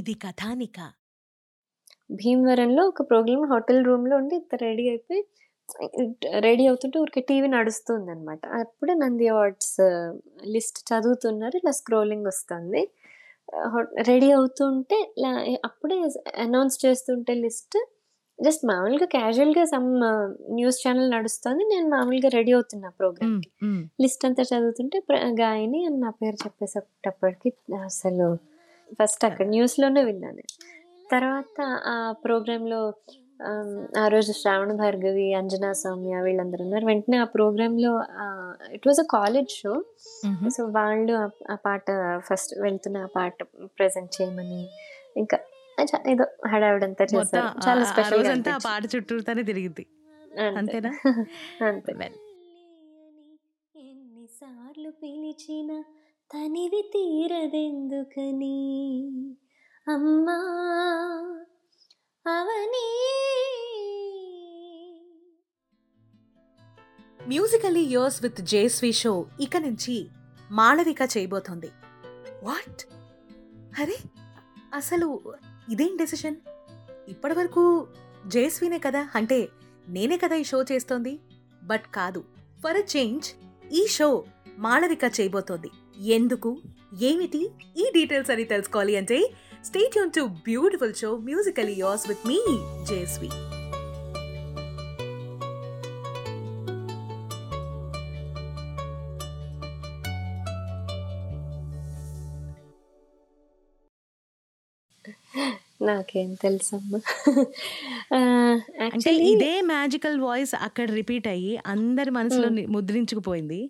ఇది కథానిక భీమవరంలో ఒక ప్రోగ్రామ్ హోటల్ రూమ్‌లో ఉండి ఇంత రెడీ అయిపోయి రెడీ అవుతుంటే ఊరికే టీవీ నడుస్తుందనమాట. అప్పుడే నంది అవార్డ్స్ లిస్ట్ చదువుతున్నారు. ఇలా స్క్రోలింగ్ వస్తుంది. రెడీ అవుతుంటే లా అప్పుడే అనౌన్స్ చేస్తుంటే లిస్ట్ జస్ట్ మామూలుగా క్యాజువల్‌గా సమ్ న్యూస్ ఛానెల్ నడుస్తోంది. నేను మామూలుగా రెడీ అవుతున్నా. ప్రోగ్రామ్‌కి. లిస్ట్ అంతా చదువుతుంటే ప్ర గాయని అని నా పేరు చెప్పేసేటప్పటికి అసలు ఫస్ట్ అక్కడ న్యూస్‌లోనే విన్నా నేను. తర్వాత ఆ ప్రోగ్రామ్‌లో ఆహ్, ఆ రోజు శ్రావణ భార్గవి, అంజనా సౌమ్య వీళ్ళందరూ ఉన్నారు. వెంటనే ఆ ప్రోగ్రామ్‌లో ఆహ్, it was a college show. So, వాళ్ళు ఆ పాట ఫస్ట్ వెళ్తున్న ఆ పాట ప్రెజెంట్ చేయమని ఇంకా ఏదో హడావిడంతా. ఆ చాలా రోజంతా ఆ. పాట చుట్టూతానే తిరిగిద్ది. అంతే. అంతేనా? అంతే. ఎన్నిసార్లు పిలిచినా తనివి తీరదెందుకని అమ్మా అవని. Musically yours with Jeswi show ఇక నుంచి మాళవిక చేయబోతోంది. వాట్ అరే అసలు ఇదేం డెసిషన్ ఇప్పటివరకు జేస్వినే కదా? అంటే నేనే కదా ఈ షో చేస్తోంది? బట్ కాదు ఫర్ అ చేంజ్ ఈ షో మాళవిక చేయబోతోంది. ఎందుకు? ఏమిటి? ఈ డీటెయిల్స్ అని తెలుసుకోవాలి అంటే stay Yoon to beautiful show musically yours with me Jeswi నాకేం తెలుసమ్మా. అంటే ఇదే మ్యాజికల్ వాయిస్ అక్కడ రిపీట్ అయ్యి అందరి మనసులో ముద్రించుకుపోయింది!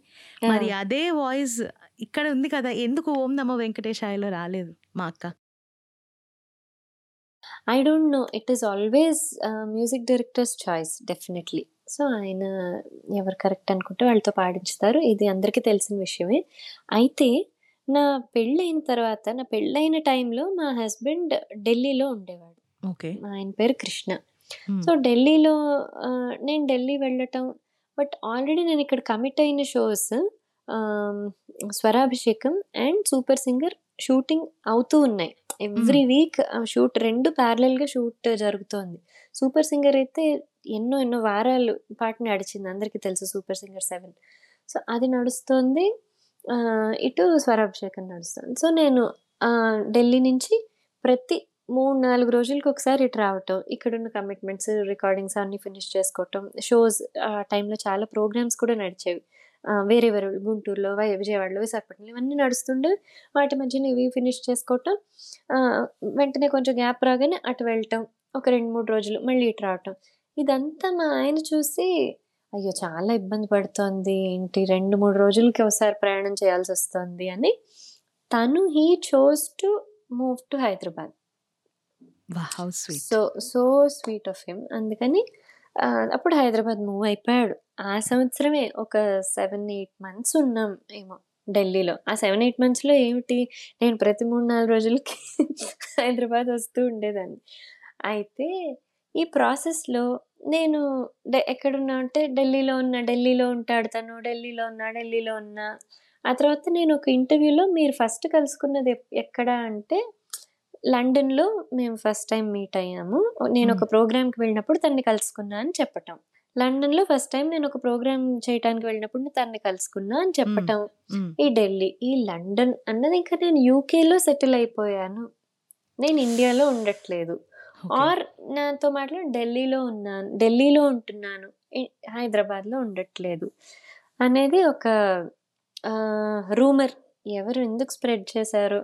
మరి అదే వాయిస్ ఇక్కడ ఉంది కదా ఎందుకు ఓం నమో వెంకటేశాయలో రాలేదు మా అక్క I don't know. It is always music director's choice definitely. So, ఆయన ఎవరు కరెక్ట్ అనుకుంటే వాళ్ళతో పాడించుతారు. ఇది అందరికీ తెలిసిన విషయమే. అయితే నా పెళ్ళైన తర్వాత నా పెళ్ళైన టైంలో మా హస్బెండ్ ఢిల్లీలో ఉండేవాడు. ఓకే ఆయన పేరు కృష్ణ. సో, ఢిల్లీలో నేను ఢిల్లీ వెళ్ళటం బట్ ఆల్రెడీ నేను ఇక్కడ కమిట్ అయిన shows Swarabhishekam and super singer shooting అవుతూ ఉన్నాయి. ఎవ్రీ. వీక్ ఆహ్, షూట్ 2 ప్యారలెల్‌గా షూట్ జరుగుతోంది. సూపర్ సింగర్ అయితే ఎన్నో ఎన్నో వారాలు పాటు నడిచింది. అందరికీ తెలుసు సూపర్ సింగర్ 7. సో, అది నడుస్తోంది. ఇటు స్వరాభిషేకం నడుస్తోంది. సో, నేను ఢిల్లీ నుంచి ప్రతి 3, 4 రోజులకి ఒకసారి ఇటు రావటం. ఇక్కడున్న కమిట్మెంట్స్, రికార్డింగ్స్ అన్నీ ఫినిష్ చేసుకోవటం. షోస్ ఆ టైంలో చాలా ప్రోగ్రామ్స్ కూడా నడిచేవి. వేరే వేరే గుంటూరులో, వై విజయవాడలో, విశాఖపట్నంలో ఇవన్నీ నడుస్తుండేవి. వాటి మధ్యన ఇవి ఫినిష్ చేసుకోవటం. వెంటనే కొంచెం గ్యాప్ రాగానే అటు వెళ్ళటం. ఒక 2, 3 రోజులు మళ్ళీ ఇటు రావటం. ఇదంతా మా ఆయన చూసి అయ్యో! చాలా ఇబ్బంది పడుతోంది. ఏంటి 2, 3 రోజులకి ఒకసారి ప్రయాణం చేయాల్సొస్తోంది అని తను he chose to move to Hyderabad. So, so sweet of him. అందుకని అప్పుడు హైదరాబాద్ మూవ్ అయిపోయాడు. ఆ సంవత్సరమే ఒక 7, 8 మంత్స్ ఉన్నాం ఏమో ఢిల్లీలో. ఆ 7, 8 మంత్స్‌లో ఏమిటి నేను ప్రతి 3, 4 రోజులకి హైదరాబాద్ వస్తూ ఉండేదాన్ని. అయితే ఈ ప్రాసెస్‌లో నేను డె ఎక్కడున్నా అంటే ఢిల్లీలో ఉన్నా, ఢిల్లీలో ఉంటాడు తను. ఢిల్లీలో ఉన్నా, ఢిల్లీలో ఉన్నా. ఆ తర్వాత నేను ఒక ఇంటర్వ్యూలో మీరు ఫస్ట్ కలుసుకున్నది ఎక్కడ అంటే లండన్‌లో మేము ఫస్ట్ టైమ్ మీట్ అయ్యాము. నేను ఒక. ప్రోగ్రామ్‌కి వెళ్ళినప్పుడు తనని కలుసుకున్నా అని చెప్పటం. లండన్‌లో ఫస్ట్ టైమ్ నేను ఒక ప్రోగ్రామ్ చేయటానికి వెళ్ళినప్పుడు తనని కలుసుకున్నా అని. చెప్పటం. ఈ ఢిల్లీ, ఈ లండన్ అన్నది ఇంకా నేను యూకేలో సెటిల్ అయిపోయాను. నేను ఇండియాలో ఉండట్లేదు. ఆర్ నాతో మాట్లాడి ఢిల్లీలో ఉన్నాను. ఢిల్లీలో ఉంటున్నాను. హైదరాబాద్‌లో ఉండట్లేదు. అనేది ఒక రూమర్. ఎవరు ఎందుకు స్ప్రెడ్ చేశారో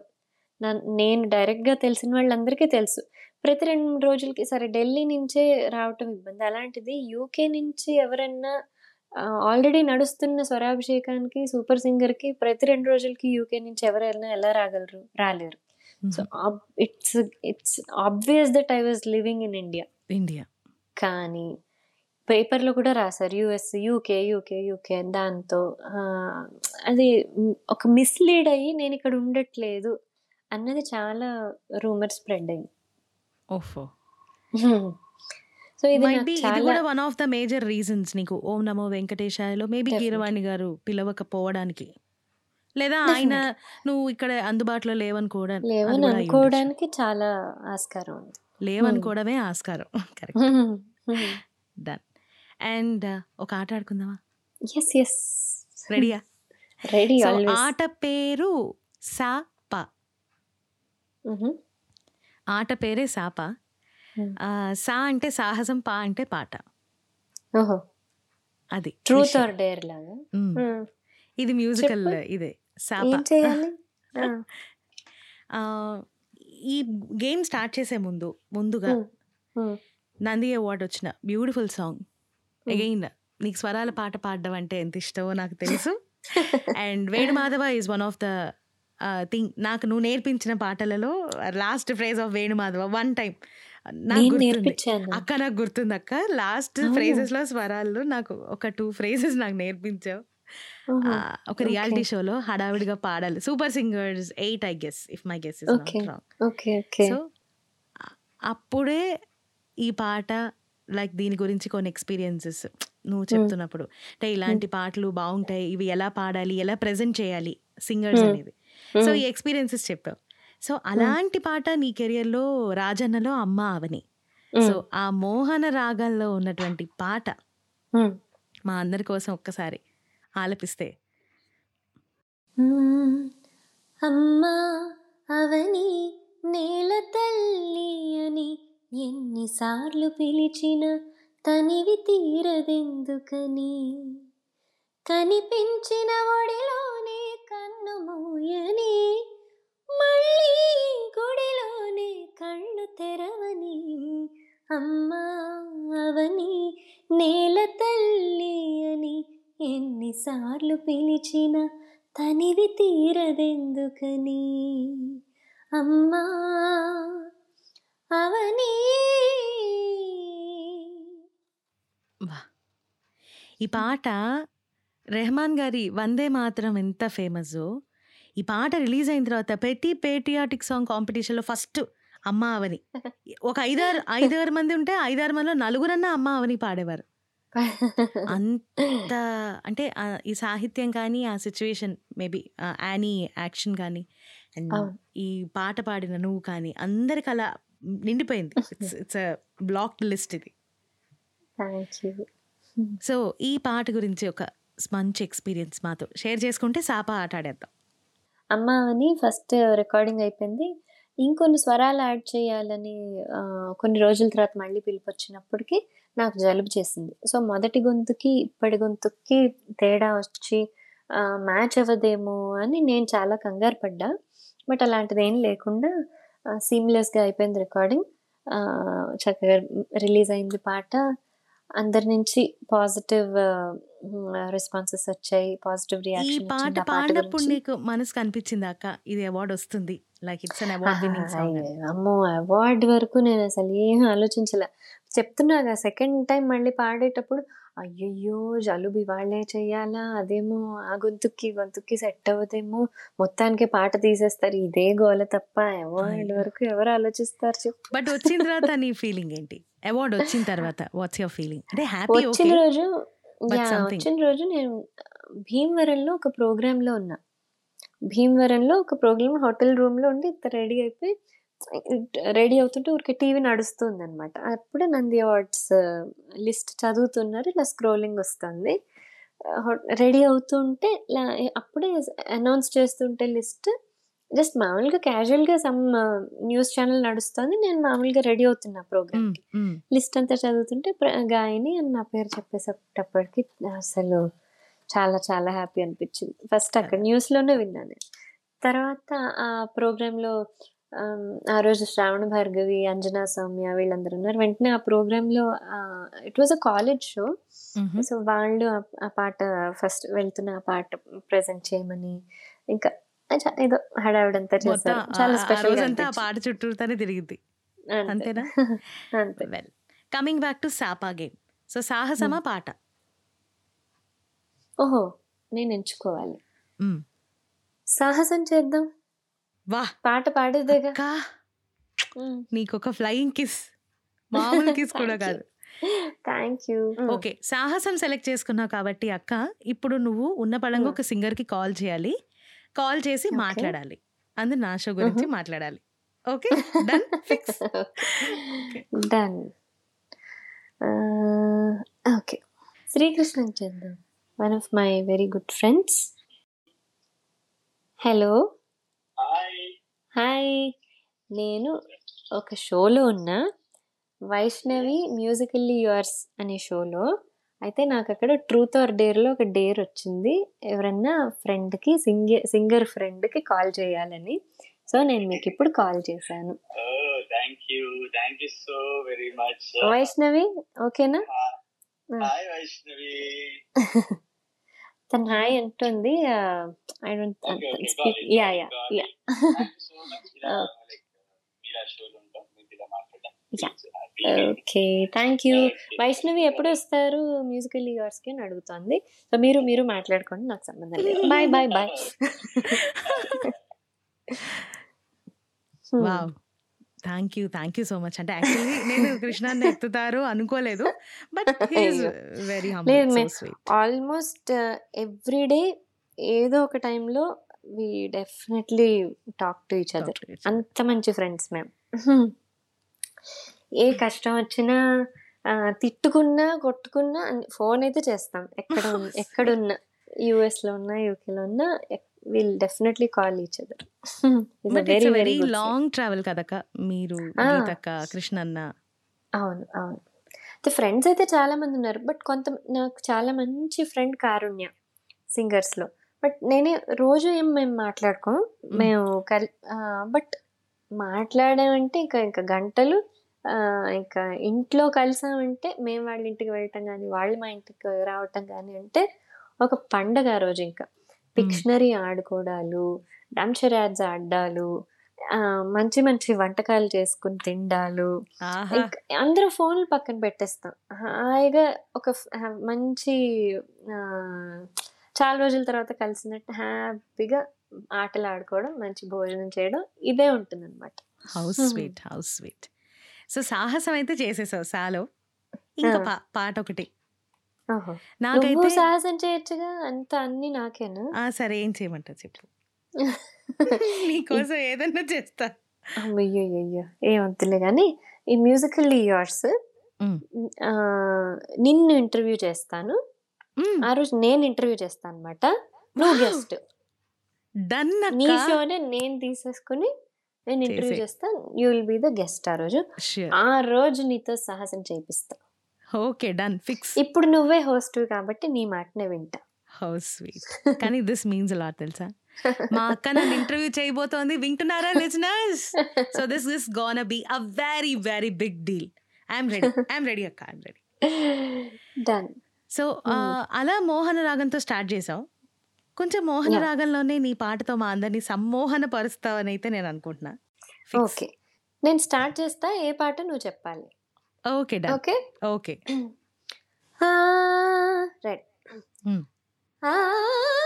నన్ నేను డైరెక్ట్‌గా తెలిసిన వాళ్ళందరికీ తెలుసు. ప్రతి 2, 3 రోజులకి సరే ఢిల్లీ నుంచే రావటం ఇబ్బంది. అలాంటిది యూకే నుంచి ఎవరన్నా ఆల్రెడీ నడుస్తున్న స్వరాభిషేకానికి, సూపర్ సింగర్‌కి ప్రతి 2 రోజులకి యూకే నుంచి ఎవరైనా ఎలా రాగలరు? రాలేరు. So, it's it's obvious that I was living in India. India. కానీ పేపర్‌లో కూడా రాసారు. యూఎస్, యూకే, యూకే, యూకే దాంతో అది ఒక మిస్‌లీడ్ అయ్యి నేనిక్కడ ఉండట్లేదు అన్నది చాలా రూమర్ స్ప్రెడ్ అయింది. ఓఫో! సో, ఇది కూడా one of the major reasons నీకు ఓం నమో వెంకటేశాయలో మేబీ. కీరవాణి గారు పిలవకపోవడానికి. లేదా ఆయన నువ్వు ఇక్కడ అందుబాటులో లేవని కూడా. అనుకోవడానికి చాలా ఆస్కారం ఉంది. లేవనుకోవడమే ఆస్కారం. కరెక్ట్ డన్ అండ్ ఒక ఆట ఆడుకుందామా? ఎస్ ఎస్ రెడీయా రెడీ సో ఆల్వేస్ ఆట పేరు ఆట పేరే సాప. ఆ, సా అంటే సాహసం పా అంటే పాట. ఓహో. అది ట్రూత్ విషయం. ఆర్ డేర్ లాగా. ఇది మ్యూజికల్ చెప్పు. ఇదే సాప. ఏం చేయాలి? ఆ, ఆ, ఈ గేమ్ స్టార్ట్ చేసే ముందు ముందుగా. నంది అవార్డ్ వచ్చిన బ్యూటిఫుల్ సాంగ్. అగైన్ నీకు స్వరాల పాట పాడడం అంటే ఎంత ఇష్టమో నాకు తెలుసు. And Venu Madhava is one of the thing నాకు నువ్వు నేర్పించిన పాటలలో last phrase of Venu Madhava one time నాకు అక్క నాకు గుర్తుంది అక్క. లాస్ట్ అవునా? ఫ్రేజెస్లో స్వరాల్లో నాకు ఒక టూ ఫ్రేజెస్ నాకు నేర్పించావు. ఒక రియాలిటీ. షోలో హడావిడిగా పాడాలి. Super singers eight I guess if my guess is. Wrong so అప్పుడే ఈ పాట లైక్ దీని గురించి కొన్ని ఎక్స్పీరియన్సెస్ నువ్వు చెప్తున్నప్పుడు అంటే ఇలాంటి పాటలు బాగుంటాయి. ఇవి ఎలా పాడాలి? ఎలా ప్రజెంట్ చేయాలి? Singers Hmm. అనేది. సో ఈ ఎక్స్పీరియన్సెస్ చెప్పావు. సో అలాంటి పాట నీ కెరియర్లో రాజన్నలో అమ్మ అవని. సో ఆ మోహన రాగంలో ఉన్నటువంటి పాట మా అందరి కోసం ఒక్కసారి ఆలపిస్తే. మ్మ్. అమ్మా అవని నేల తల్లి అని ఎన్నిసార్లు పిలిచిన తనివి తీరదెందుకని? కనిపించిన ఒడిలోనే కన్ను మూయని మళ్ళీ గుడిలోనే కళ్ళు తెరవని అమ్మా అవని నేల తల్లి అని ఎన్నిసార్లు పిలిచిన తనివి తీరదెందుకని? అమ్మా అవని వా ఈ పాట రెహమాన్ గారి వందే మాత్రం ఎంత ఫేమస్ ఈ పాట రిలీజ్ అయిన తర్వాత ప్రతి పేట్రియాటిక్ సాంగ్ కాంపిటీషన్లో ఫస్ట్ అమ్మ అవని ఒక ఐదారు ఐదారు మంది ఉంటే ఐదారు మందిలో నలుగురన్నా అమ్మ అవని పాడేవారు. అంత అంటే ఈ సాహిత్యం కానీ ఆ సిచ్యువేషన్ మేబీ యానీ యాక్షన్ కానీ. ఈ పాట పాడిన నువ్వు కానీ అందరికి అలా నిండిపోయింది. ఇట్స్ ఇట్స్ బ్లాక్ లిస్ట్ ఇది. సో ఈ పాట గురించి ఒక మంచి ఎక్స్పీరియన్స్ మాతో షేర్ చేసుకుంటే సాపా ఆట ఆడేద్దాం. అమ్మ అని ఫస్ట్ రికార్డింగ్ అయిపోయింది. ఇంకొన్ని స్వరాలు యాడ్ చేయాలని కొన్ని రోజుల తర్వాత మళ్ళీ పిలుపు వచ్చినప్పటికీ నాకు జలుబు చేసింది. సో మొదటి గొంతుకి ఇప్పటి గొంతుకి తేడా వచ్చి మ్యాచ్ అవ్వదేమో అని నేను చాలా కంగారు పడ్డా. బట్ అలాంటిది ఏం లేకుండా సీమ్లెస్గా అయిపోయింది రికార్డింగ్. చక్కగా రిలీజ్ అయింది పాట. అందరి నుంచి పాజిటివ్ రెస్పాన్సెస్ వచ్చాయి పాజిటివ్ ఈ రియాక్షన్ పాట పాడినప్పుడు నీకు మనసుకు అనిపించింది అక్క? ఇది అవార్డ్ వస్తుంది. Like it's an award winning song అమ్మో అవార్డ్ వరకు నేను అసలు ఏం ఆలోచించలే. చెప్తున్నాగా సెకండ్ టైం మళ్ళీ పాడేటప్పుడు అయ్యయ్యో జలుబు ఇవాళ్ళే చెయ్యాలా అదేమో ఆ గొంతుకి గొంతుకి సెట్ అవ్వదేమో మొత్తానికి పాట తీసేస్తారు ఇదే గోల తప్ప అవార్డ్. వరకు ఎవరు ఆలోచిస్తారు చెప్పు. బట్ వచ్చిన తర్వాత నీ ఫీలింగ్ ఏంటి? అవార్డ్ వచ్చిన తర్వాత వాట్స్ యువర్ ఫీలింగ్ అంటే హ్యాపీ వచ్చిన రోజు. వచ్చిన రోజు నేను భీమవరంలో ఒక ప్రోగ్రామ్లో ఉన్నా. భీమవరంలో ఒక ప్రోగ్రామ్ హోటల్ రూమ్లో ఉండి ఇంత రెడీ అయిపోయి రెడీ అవుతుంటే ఊరికే టీవీ నడుస్తుంది అనమాట అప్పుడే నంది అవార్డ్స్ లిస్ట్ చదువుతున్నారు ఇలా స్క్రోలింగ్ వస్తుంది. రెడీ అవుతుంటే ఇలా అప్పుడే అనౌన్స్ చేస్తుంటే లిస్ట్ జస్ట్ మామూలుగా క్యాజువల్గా సమ్ న్యూస్ ఛానల్ నడుస్తుంది. నేను మామూలుగా రెడీ అవుతున్నా ప్రోగ్రామ్ లిస్ట్ అంతా చదువుతుంటే గాయని అని నా పేరు చెప్పేసేటప్పటికి అసలు చాలా చాలా హ్యాపీ అనిపించింది. ఫస్ట్ అక్కడ న్యూస్లోనే విన్నాను నేను. తర్వాత ఆ ప్రోగ్రాంలో ఆ రోజు శ్రావణ భార్గవి అంజనా సౌమ్య వీళ్ళందరూ ఉన్నారు. వెంటనే ఆ ప్రోగ్రాంలో it was a college show so వాళ్ళు ఆ- పాట ఫస్ట్ వెళ్తున్న ఆ పాట ప్రజెంట్ చేయమని ఇంకా ఏదో హడావిడంతా చేశారు. చాలా స్పెషల్ ఆ పాట చుట్టూతానే తిరిగింది అంతేనా? అంతే. వెల్ కమింగ్ బ్యాక్ టు సాపా గేమ్ సో సాహసమా పాట? ఓహో నేను ఎంచుకోవాలి. మ్మ్. సాహసం చేద్దాం. వా పాట పాడేదేగా? అక్కా! నీకు ఒక ఫ్లయింగ్ కిస్ మామూలు కిస్ కూడా కాదు. థ్యాంక్ యూ ఓకే సాహసం సెలెక్ట్ చేసుకున్నావు కాబట్టి అక్క ఇప్పుడు నువ్వు ఉన్న పళంగా Hmm. ఒక సింగర్కి కాల్ చేయాలి. కాల్ చేసి. మాట్లాడాలి. అందు నా షో గురించి మాట్లాడాలి. Okay? Done? Fix? Done. Okay. Srikrishna చేద్దాం. One of my very good friends. Hello? Hi. Hi. నేను ఒక షోలో ఉన్నా. వైష్ణవి మ్యూజికల్లీ యువర్స్ అనే షోలో. అయితే నాకు అక్కడ ట్రూత్ ఆర్ డేర్లో ఒక డేర్ వచ్చింది. ఎవరన్నా ఫ్రెండ్కి సింగర్ సింగర్ ఫ్రెండ్కి కాల్ చేయాలని. సో నేను మీకు ఇప్పుడు కాల్ చేశాను. మచ్ వైష్ణవి ఓకేనా? హాయ్ వైష్ణవి. తను హాయ్ అంటుంది. I don't speak ya ya ya okay thank you Vaishnavi ఎప్పుడు వస్తారు మ్యూజికల్కి? అని అడుగుతోంది. సో మీరు మీరు మాట్లాడుకోండి. నాకు సంబంధం లేదు. Bye bye bye wow thank you thank you so much అంటే యాక్చువల్లీ నేను కృష్ణాన్ని ఎత్తుతారు అనుకోలేదు. But. Very almost every day ఏదో ఒక టైంలో we definitely talk to each other అంత మంచి ఫ్రెండ్స్ మేము. ఏ కష్టం వచ్చినా తిట్టుకున్నా కొట్టుకున్నా ఫోన్ అయితే చేస్తాం. ఎక్కడ ఎక్కడున్నా యుఎస్లో ఉన్నా యూకేలో ఉన్నా will definitely call each other. Very very long travel కదక్క మీరు. గీతక్క కృష్ణన్న. అవును అవును. అయితే ఫ్రెండ్స్ అయితే చాలా మంది ఉన్నారు. బట్ కొంత నాకు చాలా మంచి ఫ్రెండ్ కారుణ్య సింగర్స్లో. బట్ నేనే రోజు ఏం మేము మాట్లాడుకోం? మేము కల్ బట్ మాట్లాడామంటే ఇంకా ఇంకా గంటలు ఇంకా ఇంట్లో కలిసామంటే మేము వాళ్ళ ఇంటికి వెళ్ళటం కానీ వాళ్ళు మా ఇంటికి రావటం కానీ అంటే ఒక పండగ రోజు ఇంకా. పిక్షనరీ ఆడుకోవడాలు డామ్షరాడ్స్ ఆడ్డాలు మంచి మంచి వంటకాలు చేసుకుని తిండాలు. అందరూ ఫోన్లు పక్కన పెట్టేస్తాం. హాయిగా ఒక మంచి ఆ, చాలా రోజుల తర్వాత కలిసినట్టు హ్యాపీగా ఆటలు ఆడుకోవడం మంచి భోజనం చేయడం ఇదే ఉంటుంది అనమాట house sweet house sweet so సాహసం అయితే చేసేసావు సాలో. ఇంకా పాట ఒకటి నాకైతే సాహసం చేయొచ్చుగా అంత అన్ని నాకేనా? సరే ఏం చేయమంటావు చెప్పు. నీకోసం ఏదన్నా చేస్తా. అయ్యో అయ్యో ఏమొద్దులే కానీ ఈ మ్యూజికల్ ఇయర్స్. నిన్ను ఇంటర్వ్యూ చేస్తాను. ఆ రోజు నేను ఇంటర్వ్యూ చేస్తాను అనమాట నువ్వు. గెస్ట్. డన్ నీ షోనే నేను తీసేసుకుని నేను ఇంటర్వ్యూ. చేస్తాను you will be the guest ఆ రోజు. ఆ రోజు నీతో సాహసం చేపిస్తా. Okay done. ఫిక్స్. ఇప్పుడు నువ్వే హోస్ట్ కాబట్టి నీ మాటనే వింటా. House sweet. కానీ దిస్ మీన్స్ అలాట్ తెలుసా? మా అక్క నన్ను ఇంటర్వ్యూ చేయబోతోంది. వింటున్నారా listeners? So this is gonna be a very very big deal I'm ready I'm ready అక్క. ఐఎమ్ రెడీ డన్ సో అలా మోహన రాగంతో స్టార్ట్ చేసావు. కొంచెం మోహన. రాగంలోనే నీ పాటతో మా అందరినీ సమ్మోహన పరుస్తావని అయితే నేను అనుకుంటున్నా ఓకే. నేను స్టార్ట్ చేస్తా ఏ పాట నువ్వు చెప్పాలి? Okay done. ఓకే? ఓకే. మధుర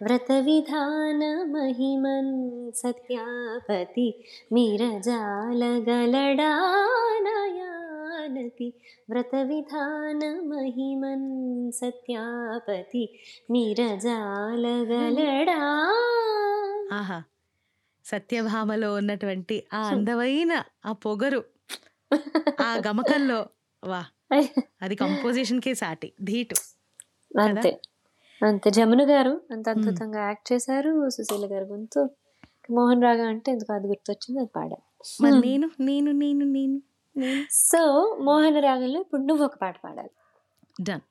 వ్రత విధాన మహిమన్ సత్యాపతి మీరజాలగలడా నయానతి వ్రత విధాన మహిమన్ సత్యాపతి మీరజాలగలడా ఆహా సత్యభామలో ఉన్నటువంటి ఆ అందమైన ఆ పొగరు ఆ గమకంలో వా అది కంపోజిషన్ కే సాటి ధీటు అంతే. అంతే. జమున గారు అంత అద్భుతంగా యాక్ట్ చేశారు. సుశీల గారు గొంతు. మోహన్ రాగా అంటే ఎందుకు అది గుర్తొచ్చింది అది పాడా మరి నేను నేను నేను నేను సో మోహన రాగంలో ఇప్పుడు నువ్వు ఒక పాట పాడాలి. డన్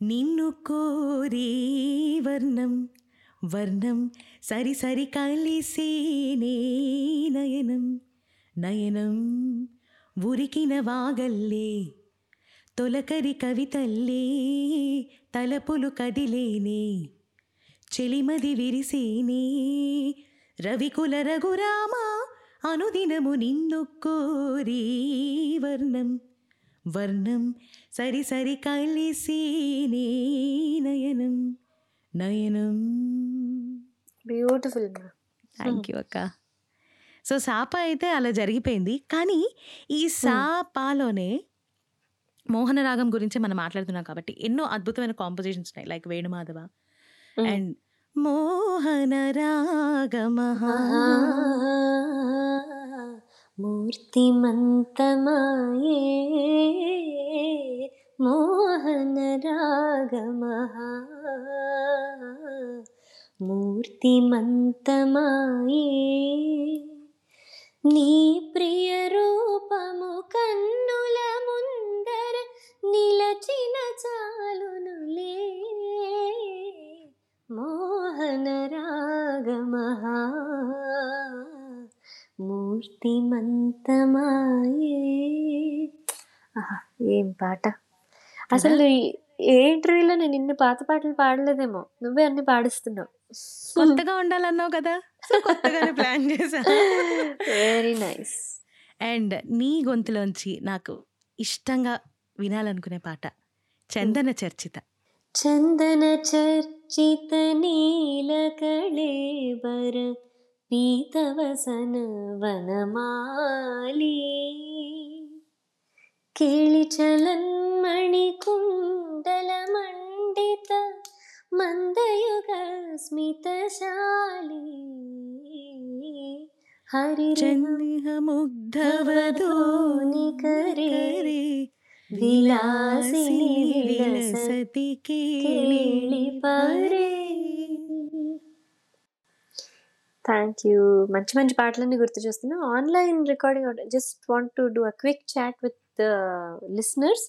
నిన్ను కోరి వర్ణం వర్ణం సరి సరి కలిసి నీ నయనం నయనం ఉరికిన వాగల్లే తొలకరి కవితల్లే తలపులు కదిలేనే చెలిమది విరిసేనే. రవికుల రఘురామ అనుదినము నిన్ను కోరి వర్ణం వర్ణం సరి సరి కలిసేనే నయనం నయనం. బ్యూటిఫుల్ థ్యాంక్ యూ అక్క. సో సాప అయితే అలా జరిగిపోయింది. కానీ ఈ సాపాలోనే మోహన రాగం గురించి మనం మాట్లాడుతున్నాం కాబట్టి ఎన్నో అద్భుతమైన కాంపోజిషన్స్ ఉన్నాయి లైక్ వేణుమాధవ అండ్ మోహన రాగమహా మూర్తిమంతమాయే మోహన రాగమహా మూర్తిమంతమాయే నీ ప్రియ రూపము కన్నుల ముందర నిలచిన చాలునులే మోహన రాగమహా మూర్తిమంతమాయే. ఆహా, ఏం పాట? అసలు ఏ ఇంటర్వ్యూలో నేను ఇన్ని పాత పాటలు పాడలేదేమో. నువ్వే అన్ని పాడిస్తున్నావు. కొత్తగా ఉండాలన్నావు కదా? సో కొత్తగానే ప్లాన్ చేశా వెరీ నైస్ అండ్ నీ గొంతులోంచి నాకు ఇష్టంగా వినాలనుకునే పాట చందన చర్చిత చందన చర్చిత నీల కళేబర పీతవసన వనమాలి కేళిచలన్మణి కుండల మండిత మందయుగ హరి విలసతి కేళి పరే. థ్యాంక్ యూ మంచి మంచి పాటలన్నీ గుర్తు చేస్తున్నా. Online recording just want to do a quick chat with listeners.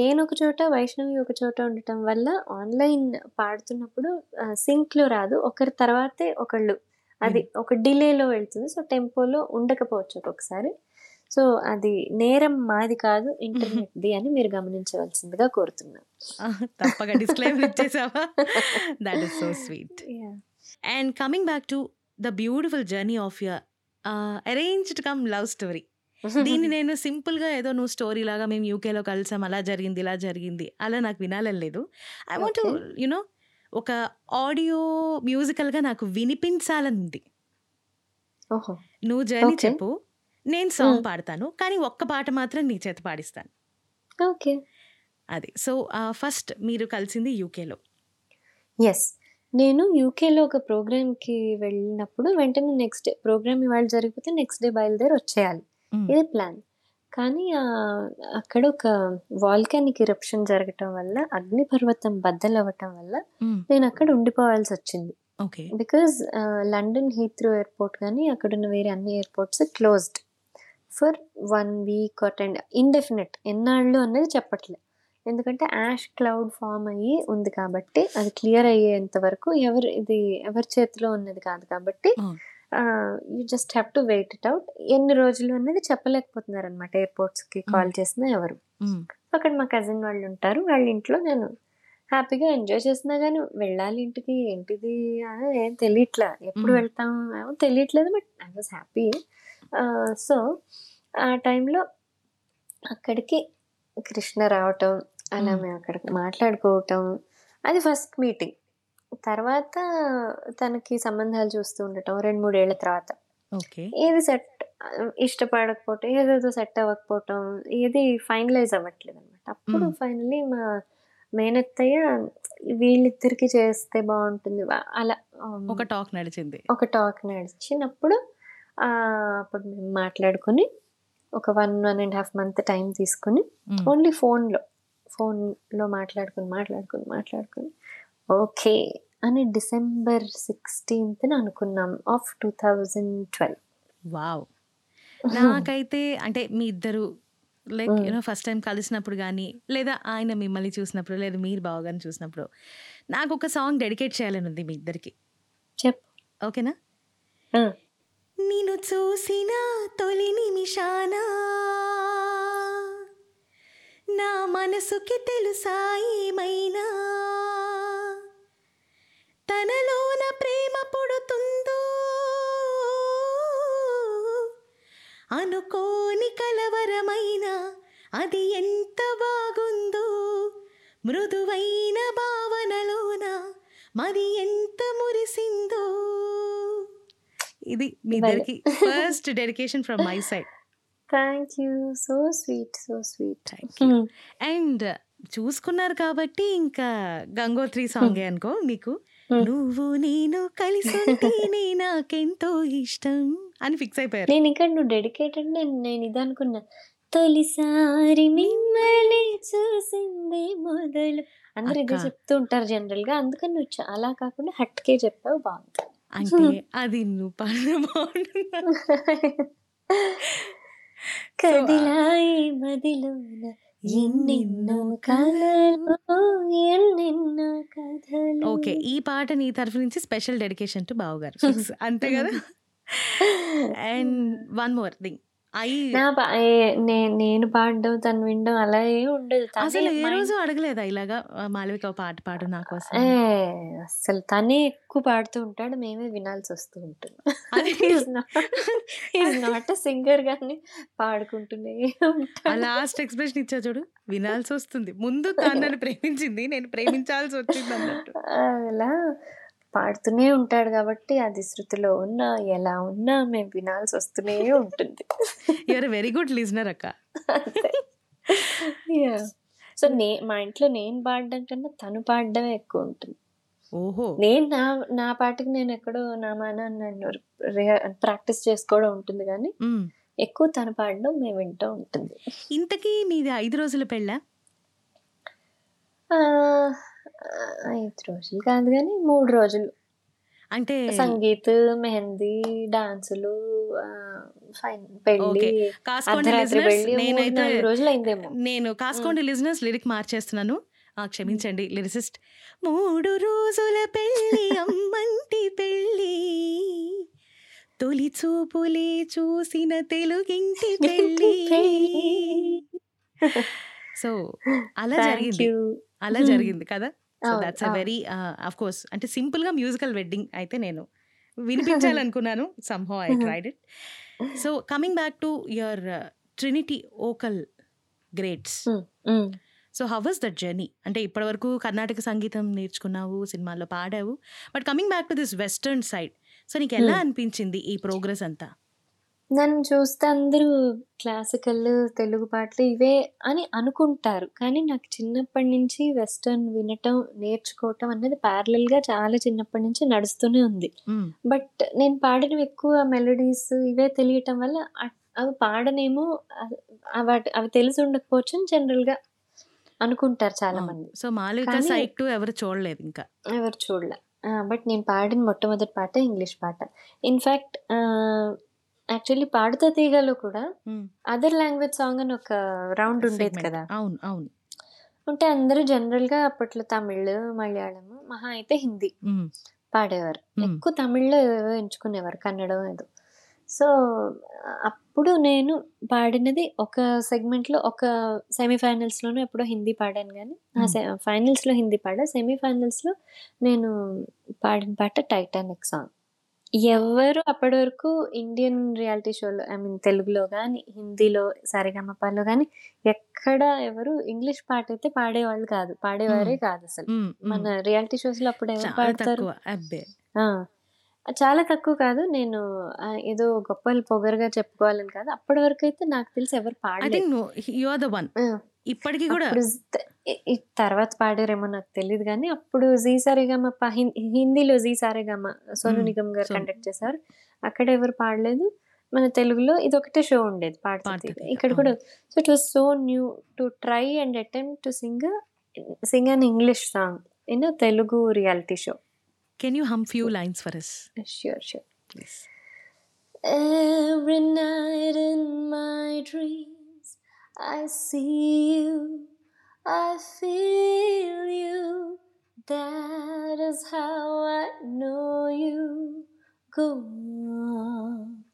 నేను ఒక చోట వైష్ణవి ఒక చోట ఉండటం వల్ల ఆన్లైన్ పాడుతున్నప్పుడు సింక్లో రాదు. ఒకరి తర్వాతే ఒకళ్ళు. అది ఒక డిలేలో వెళ్తుంది. సో టెంపోలో ఉండకపోవచ్చు ఒక్కొక్కసారి. సో అది నేరం మాది కాదు ఇంటర్నెట్ది అని మీరు గమనించవలసిందిగా కోరుతున్నాను. తప్పగా disclaimer ఇచ్చేసావా? That is so sweet and coming back to the beautiful journey of your arranged come love story దీన్ని నేను సింపుల్గా ఏదో నువ్వు స్టోరీ లాగా మేము యూకేలో కలిసాం అలా జరిగింది ఇలా జరిగింది అలా నాకు వినాలని లేదు. I want. యునో ఒక ఆడియో మ్యూజికల్గా నాకు వినిపించాలని ఉంది ఓహో. నువ్వు జర్నీ. చెప్పు. నేను సాంగ్. పాడతాను కానీ ఒక్క పాట మాత్రం నీ చేత పాడిస్తాను. ఓకే. అది. సో ఫస్ట్ మీరు కలిసింది యూకేలో. ఎస్ నేను యూకేలో ఒక ప్రోగ్రామ్కి వెళ్ళినప్పుడు వెంటనే నెక్స్ట్ డే ప్రోగ్రామ్ ఇవాళ జరిగిపోతే నెక్స్ట్ డే బయలుదేరి వచ్చేయాలి. ఇది ప్లాన్. కానీ అక్కడ ఒక వాల్కానిక్ ఇరప్షన్ జరగటం వల్ల అగ్నిపర్వతం బద్దలవ్వటం వల్ల నేను అక్కడ ఉండిపోవాల్సి వచ్చింది. Okay. Because London Heathrow airport కానీ అక్కడున్న వేరే అన్ని airports closed for one week or ten indefinite ఎన్నాళ్ళు అనేది చెప్పట్లే. ఎందుకంటే యాష్ క్లౌడ్ ఫామ్ అయ్యి ఉంది కాబట్టి అది క్లియర్ అయ్యేంత వరకు ఎవరు ఇది ఎవరి చేతిలో ఉన్నది కాదు కాబట్టి. You just have to wait it out ఎన్ని రోజులు అనేది చెప్పలేకపోతున్నారు అనమాట ఎయిర్పోర్ట్స్కి కాల్ చేసినా ఎవరు. అక్కడ మా కజిన్ వాళ్ళు ఉంటారు. వాళ్ళ ఇంట్లో నేను హ్యాపీగా ఎంజాయ్ చేసినా కానీ వెళ్ళాలి ఇంటికి ఏంటిది? అని ఏం తెలియట్లే. ఎప్పుడు Mm. వెళ్తాం? ఏమో తెలియట్లేదు but I was happy so ఆ టైంలో అక్కడికి కృష్ణ రావటం అలా. మేము అక్కడ మాట్లాడుకోవటం అది ఫస్ట్ మీటింగ్ తర్వాత తనకి సంబంధాలు చూస్తూ ఉండటం రెండు మూడేళ్ళ తర్వాత. ఏది సెట్ ఇష్టపడకపోవటం ఏదేదో సెట్ అవ్వకపోవటం ఏది ఫైనలైజ్ అవ్వట్లేదు అనమాట అప్పుడు. ఫైనలీ మా మేనత్తయ్య వీళ్ళిద్దరికి చేస్తే బాగుంటుంది. అలా ఒక టాక్ నడిచింది. ఒక టాక్ నడిచినప్పుడు ఆ, అప్పుడు మేము మాట్లాడుకుని ఒక one one and half month time తీసుకుని. ఓన్లీ ఫోన్లో ఫోన్లో మాట్లాడుకుని మాట్లాడుకుని మాట్లాడుకుని ఓకే అని డిసెంబర్ సిక్స్టీన్త్ అనుకున్నాం of two thousand twelve. Wow. నాకైతే అంటే మీ ఇద్దరు లైక్. యూనో ఫస్ట్ టైం కలిసినప్పుడు కానీ లేదా ఆయన మిమ్మల్ని చూసినప్పుడు లేదా మీరు బావగారిని చూసినప్పుడు నాకు ఒక సాంగ్ డెడికేట్ చేయాలని ఉంది మీ ఇద్దరికి. చెప్పు. ఓకేనా. నిన్ను చూసిన తొలి నిమిషాన? నా మనసుకి తెలుసా ఏమైనా? తనలోన ప్రేమ పుడుతుందో? అనుకోని కలవరమైన అది ఎంత బాగుందో? మృదువైన భావనలోన మరి ఎంత మురిసిందో? ఇది మీ. ఇద్దరికి first dedication from my side. Thank you. So sweet so sweet. Thank you and చూసుకున్నారు కాబట్టి ఇంకా గంగోత్రి సాంగే అనుకో మీకు. Hmm. నువ్వు నేను కలిసి ఉంటేనే నాకెంతో ఇష్టం అని ఫిక్స్ అయిపోయారు. నేను ఇక్కడ నువ్వు డెడికేటెడ్ నేను నేను ఇది అనుకున్నా. తొలిసారి మిమ్మల్ని చూసింది మొదలు. అందరు ఇదే. చెప్తూ ఉంటారు జనరల్గా. అందుకని నువ్వు చ- అలా కాకుండా హట్కే చెప్పావు బాగుంది. అంటే అది నువ్వు పాడిన బాగుంటుందా కదిలాయి మదిలోన ఎన్నెన్నో కథలు ఎన్నెన్నో కథలు. ఓకే ఈ పాట నీ తరఫు నుంచి స్పెషల్ డెడికేషన్ టు బావు గారు Fix. అంతే. కదా అండ్ వన్ మోర్ థింగ్. నే- నేను పాడడం తను వినడం అలా ఏం ఉండదు. అసలు ఏ రోజు అడగలేదా ఇలాగా మాలవిక పాట పాడు నా కోసం? అసలు తనే ఎక్కువ పాడుతూ ఉంటాడు మేమే వినాల్సి వస్తూ ఉంటుంది. అది- నాట్ సింగర్ గాని పాడుకుంటూనే ఉంటాడు. లాస్ట్ ఎక్స్ప్రెషన్ ఇచ్చా చూడు వినాల్సి వస్తుంది. ముందు తాను నన్ను ప్రేమించింది నేను ప్రేమించాల్సి వచ్చింది అన్నట్టు. అలా పాడుతూనే ఉంటాడు కాబట్టి అది శృతిలో ఉన్నా ఎలా ఉన్నా మేము వినాల్సి వస్తూనే ఉంటుంది. యూఆర్ వెరీ గుడ్ లిజనర్ అక్క. సో నే మా ఇంట్లో నేను పాడడం కన్నా తను పాడడమే ఎక్కువ ఉంటుంది. ఓహో. నేను నా నా పాటకి నేను ఎక్కడో నా మాన నన్ను ప్రాక్టీస్ చేసుకోవడం ఉంటుంది కానీ. ఎక్కువ తను పాడడం మేము వింటూ ఉంటుంది. ఇంతకీ మీది ఐదు రోజుల పెళ్ళ? ఐదు రోజులు. కాదు కానీ మూడు రోజులు. అంటే సంగీత్ మెహందీ డాన్సులు నేను కాసుకోండి లిజినెస్ లిరిక్ మార్చేస్తున్నాను. ఆ, క్షమించండి లిరిసిస్ట్. మూడు రోజుల పెళ్ళి అమ్మంటి పెళ్ళి. తొలి చూపులే చూసిన తెలుగింటి పెళ్ళి. సో అలా జరిగింది. అలా. జరిగింది కదా? So that's a. Very of course. అంటే సింపుల్గా మ్యూజికల్ వెడ్డింగ్ అయితే నేను వినిపించాలనుకున్నాను. Somehow I tried it. So coming back to your trinity vocal greats. So how was that journey? అంటే ఇప్పటివరకు కర్ణాటక సంగీతం నేర్చుకున్నావు సినిమాల్లో పాడావు. But coming back to this western side. So నీకు ఎలా. అనిపించింది ఈ ప్రోగ్రెస్ అంతా? నన్ను చూస్తే అందరూ క్లాసికల్ తెలుగు పాటలు ఇవే అని అనుకుంటారు. కానీ నాకు చిన్నప్పటి నుంచి వెస్టర్న్ వినటం నేర్చుకోవటం అనేది parallel గా చాలా చిన్నప్పటి నుంచి నడుస్తూనే ఉంది. బట్ నేను పాడినవి ఎక్కువ మెలడీస్ ఇవే తెలియటం వల్ల అవి పాడనేమో వాటి- అవి తెలిసి ఉండకపోవచ్చు అని జనరల్గా అనుకుంటారు చాలా. మంది. సో టు ఎవరు చూడలేదు ఇంకా? ఎవరు చూడలే. బట్ నేను పాడిన మొట్టమొదటి పాట ఇంగ్లీష్ పాట. ఇన్ఫ్యాక్ట్ యాక్చువల్లీ పాడుతా తీగలో కూడా. అదర్ లాంగ్వేజ్ సాంగ్ అని ఒక రౌండ్ ఉండేది. కదా అవును అవును ఉంటే అందరూ జనరల్గా అప్పట్లో తమిళ్ మలయాళం మహా అయితే హిందీ. పాడేవారు. ఎక్కువ తమిళ్ళో ఏవో ఎంచుకునేవారు కన్నడం ఏదో సో అప్పుడు నేను పాడినది ఒక segment లో ఒక సెమీఫైనల్స్లోనే ఎప్పుడో హిందీ పాడాను కానీ ఆ Hmm. ఫైనల్స్లో హిందీ పాడా సెమీఫైనల్స్లో నేను పాడిన పాట టైటానిక్ సాంగ్ ఎవరు అప్పటి వరకు ఇండియన్ రియాలిటీ షోలో ఐ మీన్ తెలుగులో కానీ హిందీలో సరిగమపాలో కానీ ఎక్కడ ఎవరు ఇంగ్లీష్ పాట అయితే పాడేవాళ్ళు కాదు. పాడేవారే కాదు అసలు. మన రియాలిటీ షోస్లో అప్పుడు ఎవరు పాడతారు? తక్కువ అబ్బే. ఆ, చాలా తక్కువ కాదు. నేను ఏదో గొప్పలు పొగరుగా చెప్పుకోవాలని కాదు. అప్పటి వరకు అయితే నాకు తెలిసి ఎవరు పాడలేదు. Think you are the one ఇప్పటికి కూడా. తర్వాత పాడారేమో నాకు తెలియదు కానీ అప్పుడు జీ సారేగమ ప- హిం- హిందీలో జీ సారేగమ సోను. నిగమ్ గారు. కండక్ట్ చేశారు. అక్కడ ఎవరు పాడలేదు. మన తెలుగులో ఇది ఒకటే షో ఉండేది పాడుతా పాడుతుంది ఇక్కడ కూడా so it was so new to try and attempt to sing sing an English song in Telugu reality show. Can you hum few lines for us sure please Every night in my dreams, I see you, I feel you. That is how I know you. Go on.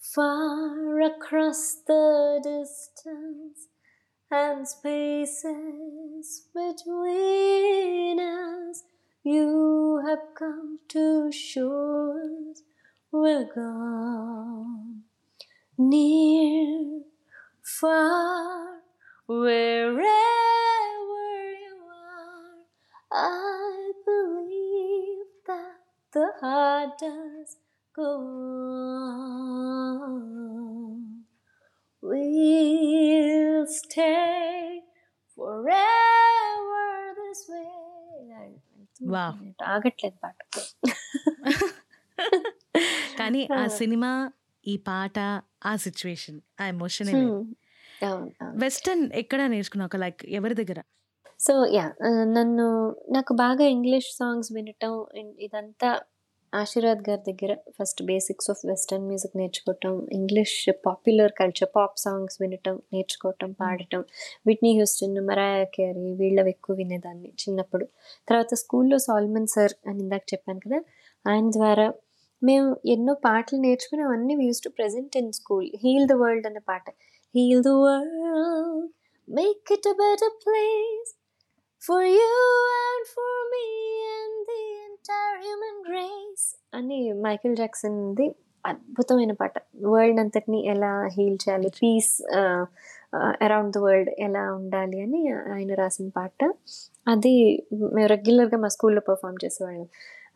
far across the distance and spaces between us. You have come to show us we're gone. Near, far, wherever you are, I believe that the heart does go on. We'll stay forever this way. Wow. ఆగట్లేదు పాట కానీ ఆ cinema ఈ పాట ఆ situation ఆ emotion Hmm. Western ఎక్కడ నేర్చుకున్నావు? లైక్ ఎవరి దగ్గర? సో యా నన్ను నాకు బాగా ఇంగ్లీష్ సాంగ్స్ వినటం ఇదంతా ఆశీర్వాద్ గారి దగ్గర first basics of western music నేర్చుకోవటం English popular culture pop songs వినటం నేర్చుకోవటం పాడటం విట్నీ హ్యూస్టన్ మరాయా క్యారీ వీళ్ళవి ఎక్కువ వినేదాన్ని చిన్నప్పుడు. తర్వాత స్కూల్లో సాల్మన్ సార్ అని ఇందాక చెప్పాను కదా ఆయన ద్వారా మేము ఎన్నో పాటలు నేర్చుకుని అవన్నీ use to present in school heal the world అనే పాట. Heal the world make it a better place for you and for me and the entire human race. అని మైకేల్ జాక్సన్ది అద్భుతమైన పాట వరల్డ్ అంతటిని ఎలా హీల్ చేయాలి? పీస్ అరౌండ్ ద వరల్డ్ ఎలా ఉండాలి అని ఆయన రాసిన పాట. అది మేము రెగ్యులర్గా మా స్కూల్లో పర్ఫామ్ చేసేవాళ్ళం.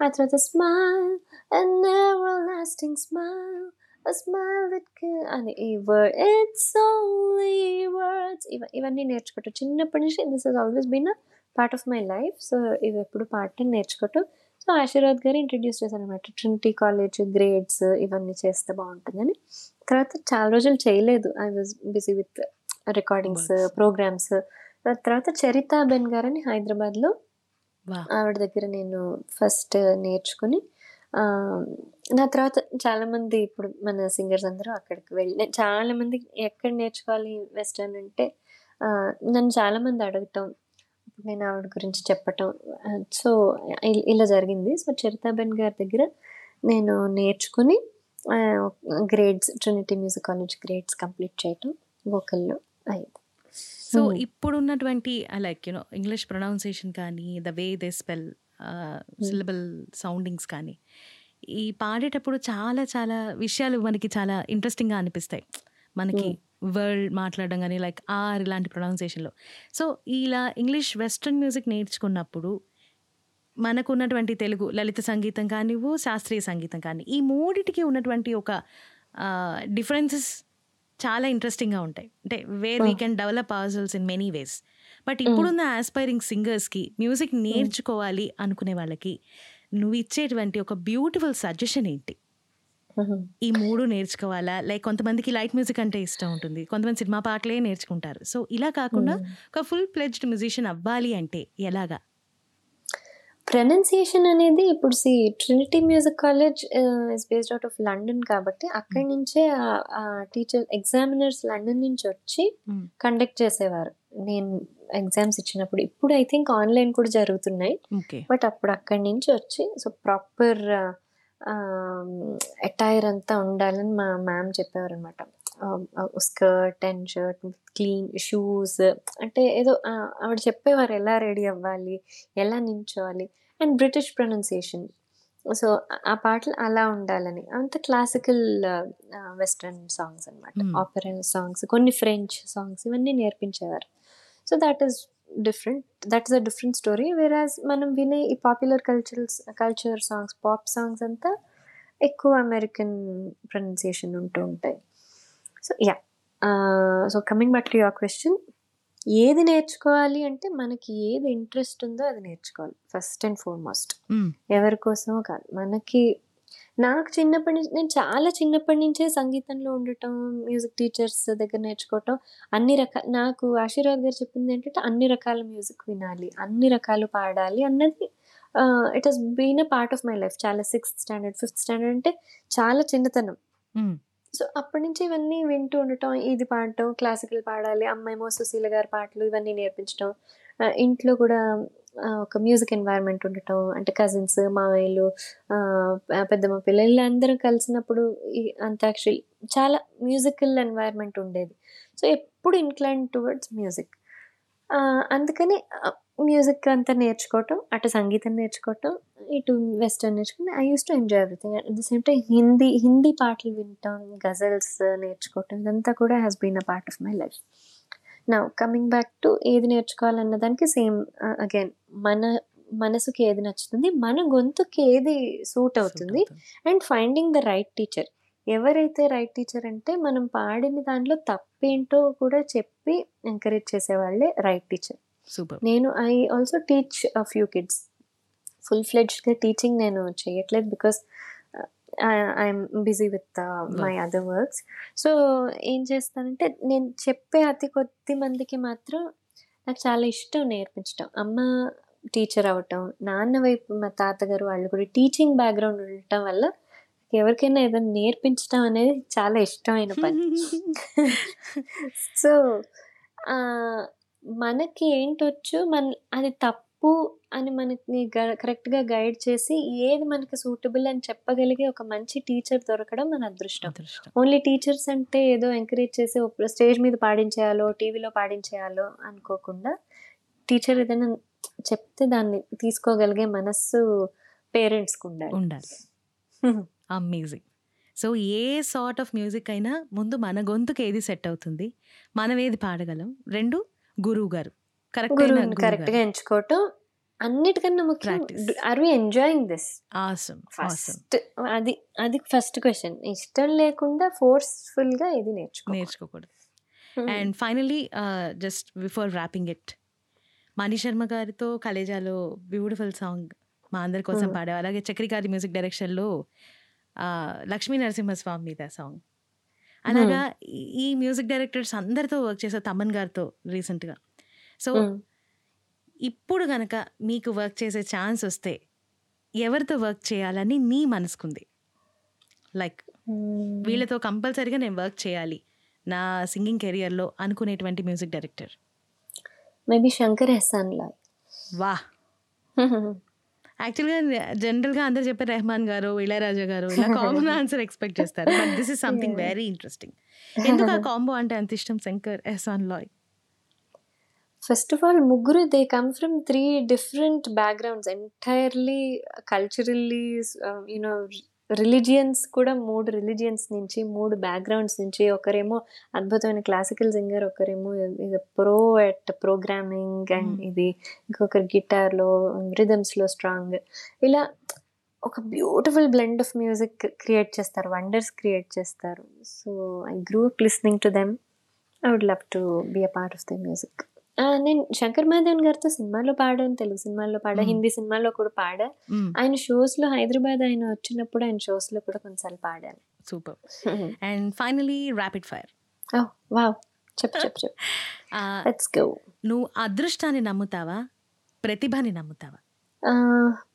ఆ తర్వాత smile and ever lasting smile a smile that can అని ఈ వర్డ్ ఇట్స్ ఓన్లీ వర్డ్స్ ఇవ ఇవన్నీ నేర్చుకోవటం. చిన్నప్పటి నుంచి this he's always been a part of my life so ఇవి ఎప్పుడు పాట నేర్చుకోవటం. సో ఆశీర్వాద్ గారు ఇంట్రడ్యూస్ చేశాను అనమాట ట్రినిటీ కాలేజ్ గ్రేడ్స్ ఇవన్నీ చేస్తే బాగుంటుందని. తర్వాత చాలా రోజులు చేయలేదు. I was busy with recordings. Programmes తర్వాత చరిత బెన్ గారని హైదరాబాద్లో ఆవిడ దగ్గర నేను ఫస్ట్ నేర్చుకుని నా తర్వాత చాలా మంది ఇప్పుడు మన సింగర్స్ అందరూ అక్కడికి వెళ్ళి నేను చాలా మంది ఎక్కడ నేర్చుకోవాలి వెస్టర్న్ అంటే నన్ను చాలా మంది అడగటం నేను ఆవిడ గురించి చెప్పటం సో ఇలా జరిగింది సో చరితాబెన్ గారి దగ్గర నేను నేర్చుకుని grades Trinity music college grades complete చేయటం వోకల్లో అయింది సో. ఇప్పుడున్నటువంటి like you know English pronunciation కానీ the way they spell syllable soundings కానీ. ఈ పాడేటప్పుడు చాలా చాలా విషయాలు మనకి చాలా ఇంట్రెస్టింగ్గా అనిపిస్తాయి. మనకి వర్డ్ మాట్లాడడం కానీ లైక్ ఆర్ ఇలాంటి ప్రొనౌన్సియేషన్లో సో ఇలా ఇంగ్లీష్ వెస్ట్రన్ మ్యూజిక్ నేర్చుకున్నప్పుడు మనకు ఉన్నటువంటి తెలుగు లలిత సంగీతం కానివ్వు శాస్త్రీయ సంగీతం కానీ ఈ మూడిటికి ఉన్నటువంటి ఒక డిఫరెన్సెస్ చాలా ఇంట్రెస్టింగ్గా ఉంటాయి. అంటే where we can develop ourselves in many ways but ఇప్పుడున్న ఆస్పైరింగ్ సింగర్స్కి మ్యూజిక్ నేర్చుకోవాలి అనుకునే వాళ్ళకి నువ్వు ఇచ్చేటువంటి ఒక బ్యూటిఫుల్ సజెషన్ ఏంటి? ఈ మూడు నేర్చుకోవాలా? లైక్ కొంతమందికి లైట్ మ్యూజిక్ అంటే ఇష్టం ఉంటుంది. కొంతమంది సినిమా పాటలే నేర్చుకుంటారు. సో ఇలా కాకుండా ఒక ఫుల్ ప్లెజ్డ్ మ్యూజిషియన్ అవ్వాలి అంటే ఎలాగా? ప్రొనౌన్సియేషన్ అనేది ఇప్పుడు see Trinity music college is based out of London కాబట్టి అక్కడి నుంచే టీచర్ ఎగ్జామినర్స్ లండన్ నుంచి వచ్చి. కండక్ట్ చేసేవారు. నేను ఎగ్జామ్స్ ఇచ్చినప్పుడు ఇప్పుడు ఐ థింక్ ఆన్లైన్ కూడా జరుగుతున్నాయి. బట్ అప్పుడు అక్కడి నుంచి వచ్చి సో ప్రాపర్ అటైర్ అంతా ఉండాలని మా మ్యామ్ చెప్పేవారు అనమాట skirt and shirt clean shoes అంటే ఏదో ఆవిడ చెప్పేవారు ఎలా రెడీ అవ్వాలి ఎలా నించోవాలి అండ్ బ్రిటిష్ ప్రొనౌన్సియేషన్ సో ఆ పాటలు అలా ఉండాలని. అంత క్లాసికల్ వెస్ట్రన్ సాంగ్స్ అనమాట. ఆపరల్ సాంగ్స్ కొన్ని ఫ్రెంచ్ సాంగ్స్ ఇవన్నీ నేర్పించేవారు. So that is different that is a different story whereas మనం వినే ఈ popular culturals culture songs pop songs అంతా ఎక్కువ అమెరికన్ ప్రొనౌన్సియేషన్ ఉంటూ ఉంటాయి. So yeah so coming back to your question ఏది నేర్చుకోవాలి అంటే మనకి ఏది ఇంట్రెస్ట్ ఉందో అది నేర్చుకోవాలి ఫస్ట్ అండ్ ఫార్మోస్ట్ ఎవరి కోసమో కాదు మనకి నాకు చిన్నప్పటి నుంచి నేను చాలా చిన్నప్పటి నుంచే సంగీతంలో ఉండటం మ్యూజిక్ టీచర్స్ దగ్గర నేర్చుకోవటం అన్ని రకాల నాకు ఆశీర్వాద్ గారు చెప్పింది ఏంటంటే అన్ని రకాల మ్యూజిక్ వినాలి అన్ని రకాలు పాడాలి అన్నది it has been a part of my life చాలా సిక్స్త్ స్టాండర్డ్ ఫిఫ్త్ స్టాండర్డ్ అంటే చాలా చిన్నతనం. సో అప్పటి నుంచి ఇవన్నీ వింటూ ఉండటం ఇది పాడటం క్లాసికల్ పాడాలి అమ్మాయేమో సుశీల గారి పాటలు ఇవన్నీ నేర్పించడం ఆ, ఇంట్లో కూడా ఒక మ్యూజిక్ ఎన్వైర్న్మెంట్ ఉండటం అంటే కజిన్స్ మావయ్యలు పెద్దమ్మ పిల్లలు అందరూ కలిసినప్పుడు అంత్యాక్షరి చాలా మ్యూజికల్ ఎన్వైర్న్మెంట్ ఉండేది. సో ఎప్పుడు ఇన్క్లైన్ టువర్డ్స్ మ్యూజిక్ అందుకని మ్యూజిక్ అంతా నేర్చుకోవటం అటు సంగీతం నేర్చుకోవటం ఇటు వెస్టర్న్ నేర్చుకుని I used to enjoy everything at the same time Hindi Hindi పాటలు వింటాం గజల్స్ నేర్చుకోవటం ఇదంతా కూడా has been a part of my life నా కమింగ్ బ్యాక్ టు ఏది నేర్చుకోవాలన్న దానికి సేమ్ అగైన్ మన మనసుకి ఏది నచ్చుతుంది మన గొంతుకి ఏది సూట్ అవుతుంది and finding the right teacher ఎవరైతే రైట్ టీచర్ అంటే మనం పాడిన దాంట్లో తప్పేంటో కూడా చెప్పి ఎంకరేజ్ చేసేవాళ్ళే రైట్ టీచర్ సూపర్ నేను I also teach a few kids full ఫ్లెడ్జ్గా teaching నేను చేయట్లేదు because I'm busy with my other works so ఏం చేస్తానంటే నేను చెప్పే అతి కొద్ది మందికి మాత్రం నాకు చాలా ఇష్టం నేర్పించడం అమ్మ టీచర్ అవటం నాన్న వైపు మా తాతగారు వాళ్ళు కూడా టీచింగ్ బ్యాక్గ్రౌండ్ ఉండటం వల్ల ఎవరికైనా ఏదైనా నేర్పించడం అనేది చాలా ఇష్టమైన పని. సో మనకి ఏంటొచ్చు మన అది తప్పు అని మనకి కరెక్ట్గా గైడ్ చేసి ఏది మనకి సూటబుల్ అని చెప్పగలిగే ఒక మంచి టీచర్ దొరకడం మన అదృష్టం. ఓన్లీ టీచర్స్ అంటే ఏదో ఎంకరేజ్ చేసి స్టేజ్ మీద పాడించేయాలో టీవీలో పాడించేయాలో అనుకోకుండా టీచర్ ఏదైనా చెప్తే దాన్ని తీసుకోగలిగే మనస్సు పేరెంట్స్కి ఉండాలి. ఉండాలి. Amazing so A sort of music అయినా ముందు మన గొంతుకు ఏది సెట్ అవుతుంది? మనం ఏది పాడగలం? రెండు గురువు గారు. కరెక్ట్ గురువుని కరెక్ట్గా ఎంచుకోవటం అన్నిటికన్నా ముఖ్యం. Are we enjoying this first అది అది ఫస్ట్ క్వశ్చన్ ఇష్టం లేకుండా ఫోర్స్ఫుల్గా ఇది నేర్చుకో. నేర్చుకోకూడదు. And finally just before wrapping it Mani Sharma గారితో కలేజాలో బ్యూటిఫుల్ సాంగ్ మా అందరి కోసం Hmm. పాడారు అలాగే చక్రి గారి మ్యూజిక్ డైరెక్షన్లో లక్ష్మీ నరసింహస్వామి మీద సాంగ్ అలాగా ఈ- ఈ మ్యూజిక్ డైరెక్టర్స్ అందరితో వర్క్ చేసే తమన్ గారితో రీసెంట్గా సో ఇప్పుడు గనక మీకు వర్క్ చేసే ఛాన్స్ వస్తే ఎవరితో వర్క్ చేయాలని నీ మనసుకుంది? లైక్ వీళ్ళతో కంపల్సరీగా నేను వర్క్ చేయాలి నా సింగింగ్ కెరియర్లో అనుకునేటువంటి music director. Maybe Shankar Ehsaan Loy యాక్చువల్గా జనరల్గా అందరు చెప్పే రెహమాన్ గారు ఇళయరాజా గారు ఇలా కామన్ ఆన్సర్ ఎక్స్పెక్ట్ చేస్తారు. But this is something. Very interesting. ఎందుకు ఆ కాంబో అంటే అంత ఇష్టం Shankar Ehsaan Loy? First of all ముగ్గురు they come from three different backgrounds entirely culturally you know religions కూడా మూడు రిలీజియన్స్ నుంచి మూడు బ్యాక్గ్రౌండ్స్ నుంచి ఒకరేమో అద్భుతమైన క్లాసికల్ సింగర్ ఒకరేమో ఇది ప్రో ఎట్ ప్రోగ్రామింగ్ అండ్. ఇది ఇంకొకరు గిటార్లో రిథమ్స్లో స్ట్రాంగ్ ఇలా ఒక beautiful blend of music create చేస్తారు వండర్స్ క్రియేట్ చేస్తారు. So I grew up listening to them I would love to be a part of the music నేను శంకర్ మాధవన్ గారితో సినిమాలో పాడాను తెలుగు సినిమాల్లో పాడా. హిందీ సినిమాలో కూడా పాడా. ఆయన షోస్లో హైదరాబాద్ ఆయన వచ్చినప్పుడు ఆయన షోస్లో కూడా కొన్నిసార్లు పాడాను. Super. And finally rapid fire. Wow. చెప్పు చెప్పు చెప్పు. Let's go. నువ్వు అదృష్టాన్ని నమ్ముతావా? ప్రతిభని నమ్ముతావా?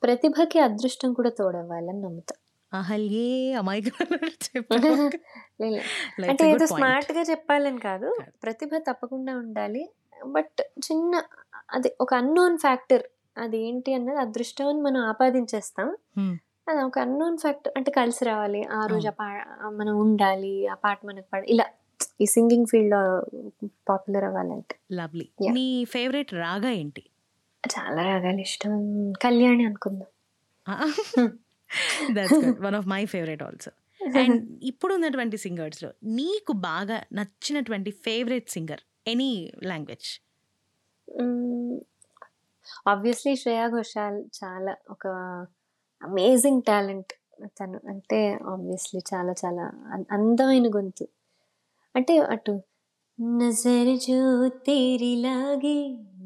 ప్రతిభకి అదృష్టం కూడా తోడవ్వాలని నమ్ముతా. అహల్యే అమాయక. అంటే ఏదో స్మార్ట్గా చెప్పాలని కాదు. ప్రతిభ తప్పకుండా ఉండాలి. బట్ చిన్న అది ఒక అన్నోన్ ఫ్యాక్టర్ అది ఏంటి అన్నది అదృష్టం మనం ఆపాదించేస్తాం. అది ఒక అన్నోన్ ఫ్యాక్టర్ అంటే కలిసి రావాలి. ఆ రోజు ఆ పా మనం ఉండాలి ఆ పాట మనకు పాడ ఇలా ఈ సింగింగ్ ఫీల్డ్లో పాపులర్ అవ్వాలంటే. లవ్లీ. నీ ఫేవరెట్ రాగా ఏంటి? చాలా రాగాలు ఇష్టం. కళ్యాణి అనుకుందాం. One of my favourite also and ఇప్పుడు ఉన్నటువంటి సింగర్స్లో నీకు బాగా నచ్చినటువంటి favourite singer any language obviously Shreya Ghoshal చాలా ఒక అమేజింగ్ టాలెంట్ తను అంటే ఆబ్వియస్లీ చాలా చాలా అందమైన గొంతు. అంటే అటు నజర్ జో తేరి లాగి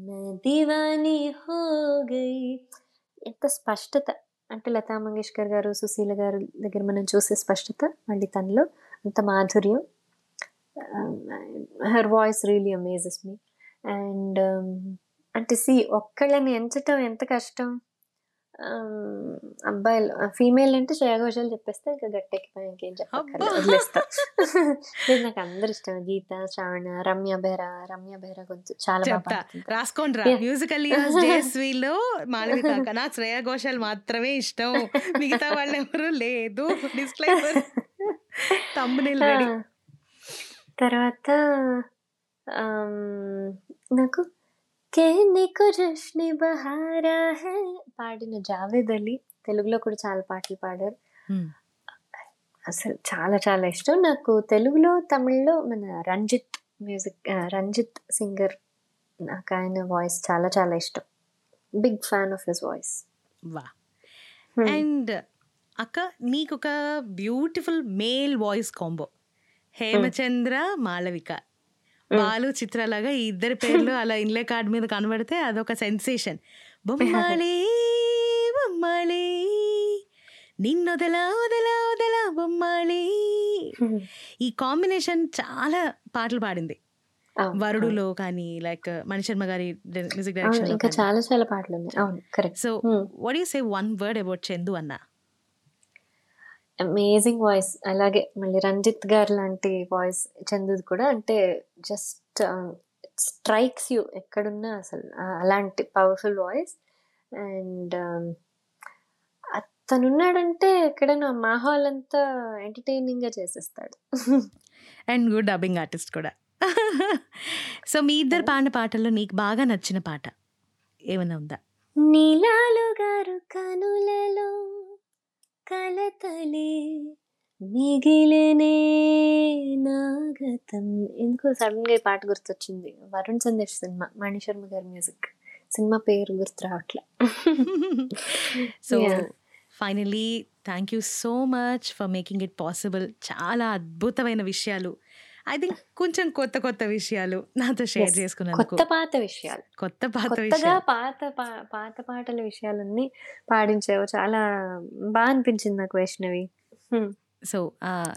నా దివానీ హో గయి ఎంత స్పష్టత. అంటే లతా మంగేష్కర్ గారు సుశీల గారు దగ్గర మనం చూసే స్పష్టత మళ్ళీ తనలో. అంత మాధుర్యం. Her voice really amazes me and అంటే సి ఒక్కళ్ళని ఎంచటం ఎంత కష్టం? ఆమ్, అబ్బాయిలు ఫీమేల్ అంటే శ్రేయా ఘోషాల్ చెప్పేస్తే ఇంకా ఇంకేం చెప్పక్కర్లేదు. అబ్బా. వదిలేస్తా. లేదు నాకు అందరు ఇష్టం. గీత శ్రావణ రమ్య బెహరా రమ్య బెహరా గొంతు చాలా బాగా రాసుకోండి రా. మ్యూజికల్ జేస్వీలో మాళవిక నాకు శ్రేయా ఘోషాల్ మాత్రమే ఇష్టం. మిగతా వాళ్ళు ఎవరు లేదు డిస్క్లైమర్ ఆ, తర్వాత నాకు కేనికు జష్ని బహారా హై పాడిన జావేద్ అలీ తెలుగులో కూడా చాలా పాటలు పాడారు. అసలు చాలా చాలా ఇష్టం. నాకు తెలుగులో తమిళ్ళో మన రంజిత్ మ్యూజిక్ రంజిత్ సింగర్ నాకు ఆయన వాయిస్ చాలా చాలా ఇష్టం. Big fan of his voice. Wow. And అక్క నీకు ఒక beautiful male voice combo. Hemachandra Malavika. Balu చిత్రలాగా ఈ ఇద్దరి పేర్లు అలా ఇన్లే కార్డ్ మీద కనబడితే అదొక సెన్సేషన్. బొమ్మాలే బొమ్మాలే నిన్నొదలా వదలా వదలా బొమ్మాలే. ఈ కాంబినేషన్ చాలా పాటలు పాడింది. వరుడులో కానీ లైక్ మణిశర్మ గారి మ్యూజిక్ డైరెక్షన్ ఇంకా చాలా చాలా పాటలు ఉన్నాయి. అవును correct so what you say one word about Chandu అన్న? అమేజింగ్ వాయిస్ అలాగే మళ్ళీ రంజిత్ గారు లాంటి వాయిస్ చందుది కూడా. అంటే జస్ట్ స్ట్రైక్స్ యూ ఎక్కడున్నా అసలు అలాంటి పవర్ఫుల్ వాయిస్ అండ్ అతనున్నాడంటే ఎక్కడైనా మా హాల్ అంతా ఎంటర్టైనింగ్గా చేసేస్తాడు. అండ్ గుడ్ డబ్బింగ్ ఆర్టిస్ట్ కూడా. సో మీ ఇద్దరు పాడిన పాటల్లో నీకు బాగా నచ్చిన పాట ఏమైనా ఉందా? నీలాలు గారు కనులలో కలతలే మిగిలినే నాగతం. ఎందుకో సడన్గా ఈ పాట గుర్తొచ్చింది. వరుణ్ సందేశ్ సినిమా మణిశర్మ గారి మ్యూజిక్. సినిమా పేరు గుర్తు రావట్లే. So. Finally thank you so much for making it possible చాలా అద్భుతమైన విషయాలు ఐ థింక్ కొంచెం కొత్త కొత్త విషయాలు నాతో షేర్ Yes. చేసుకున్నందుకు. కొత్త పాత విషయాలు. కొత్త పాత విషయాలు. పాత పాత పాటల విషయాలన్నీ పాడించావు. చాలా బాగా అనిపించింది నాకు Vaishnavi. So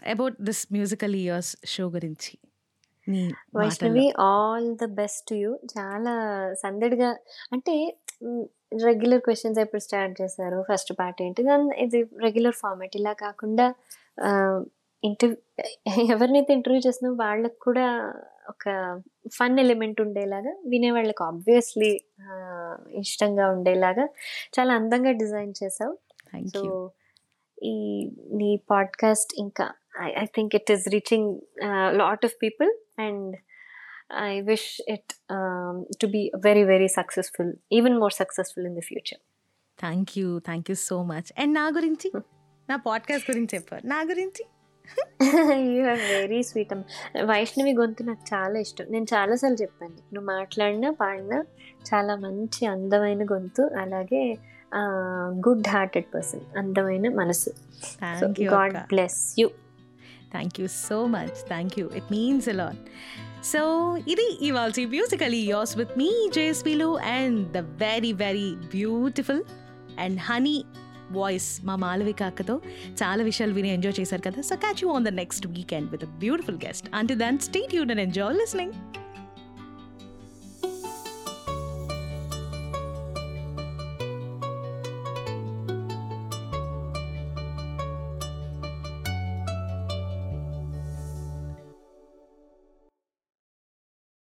about this musical years show గురించి. Vaishnavi all the best you చాలా సందడిగా అంటే రెగ్యులర్ క్వశ్చన్స్ ఎప్పుడు స్టార్ట్ చేశారు? ఫస్ట్ పార్ట్ ఏంటి? దాని ఇది రెగ్యులర్ ఫార్మాట్ ఇలా కాకుండా ఇంటర్వ్యూ ఎవరినైతే ఇంటర్వ్యూ చేసినా వాళ్ళకు కూడా ఒక ఫన్ ఎలిమెంట్ ఉండేలాగా వినే వాళ్ళకి ఆబ్వియస్లీ ఇష్టంగా ఉండేలాగా చాలా అందంగా డిజైన్ చేసావు సో ఈ నీ పాడ్కాస్ట్ ఇంకా I think it is reaching lot of people and I wish it to be very very successful even more successful in the future. Thank you thank you so much and నా గురించి? నా podcast గురించి చెప్పారు నా గురించి? You are very sweet అమ్మ. వైష్ణవి గొంతు నాకు చాలా ఇష్టం. నేను చాలాసార్లు చెప్పాను. నువ్వు మాట్లాడినా పాడినా చాలా మంచి అందమైన గొంతు. అలాగే గుడ్ హార్టెడ్ పర్సన్ అందమైన మనసు. Thank you god bless you thank you so much thank you it means a lot so ఇది ఇవాల్సి musically yours with me జేఎస్పీలు and the very very beautiful and honey voice మా మాలవిక అక్కతో చాలా విషయాలు విని enjoy చేశారు కదా. So catch you on the next weekend with beautiful guest అంటే దాన్ స్టేట్ యూన్ అండ్ ఎంజాయ్ లిస్నింగ్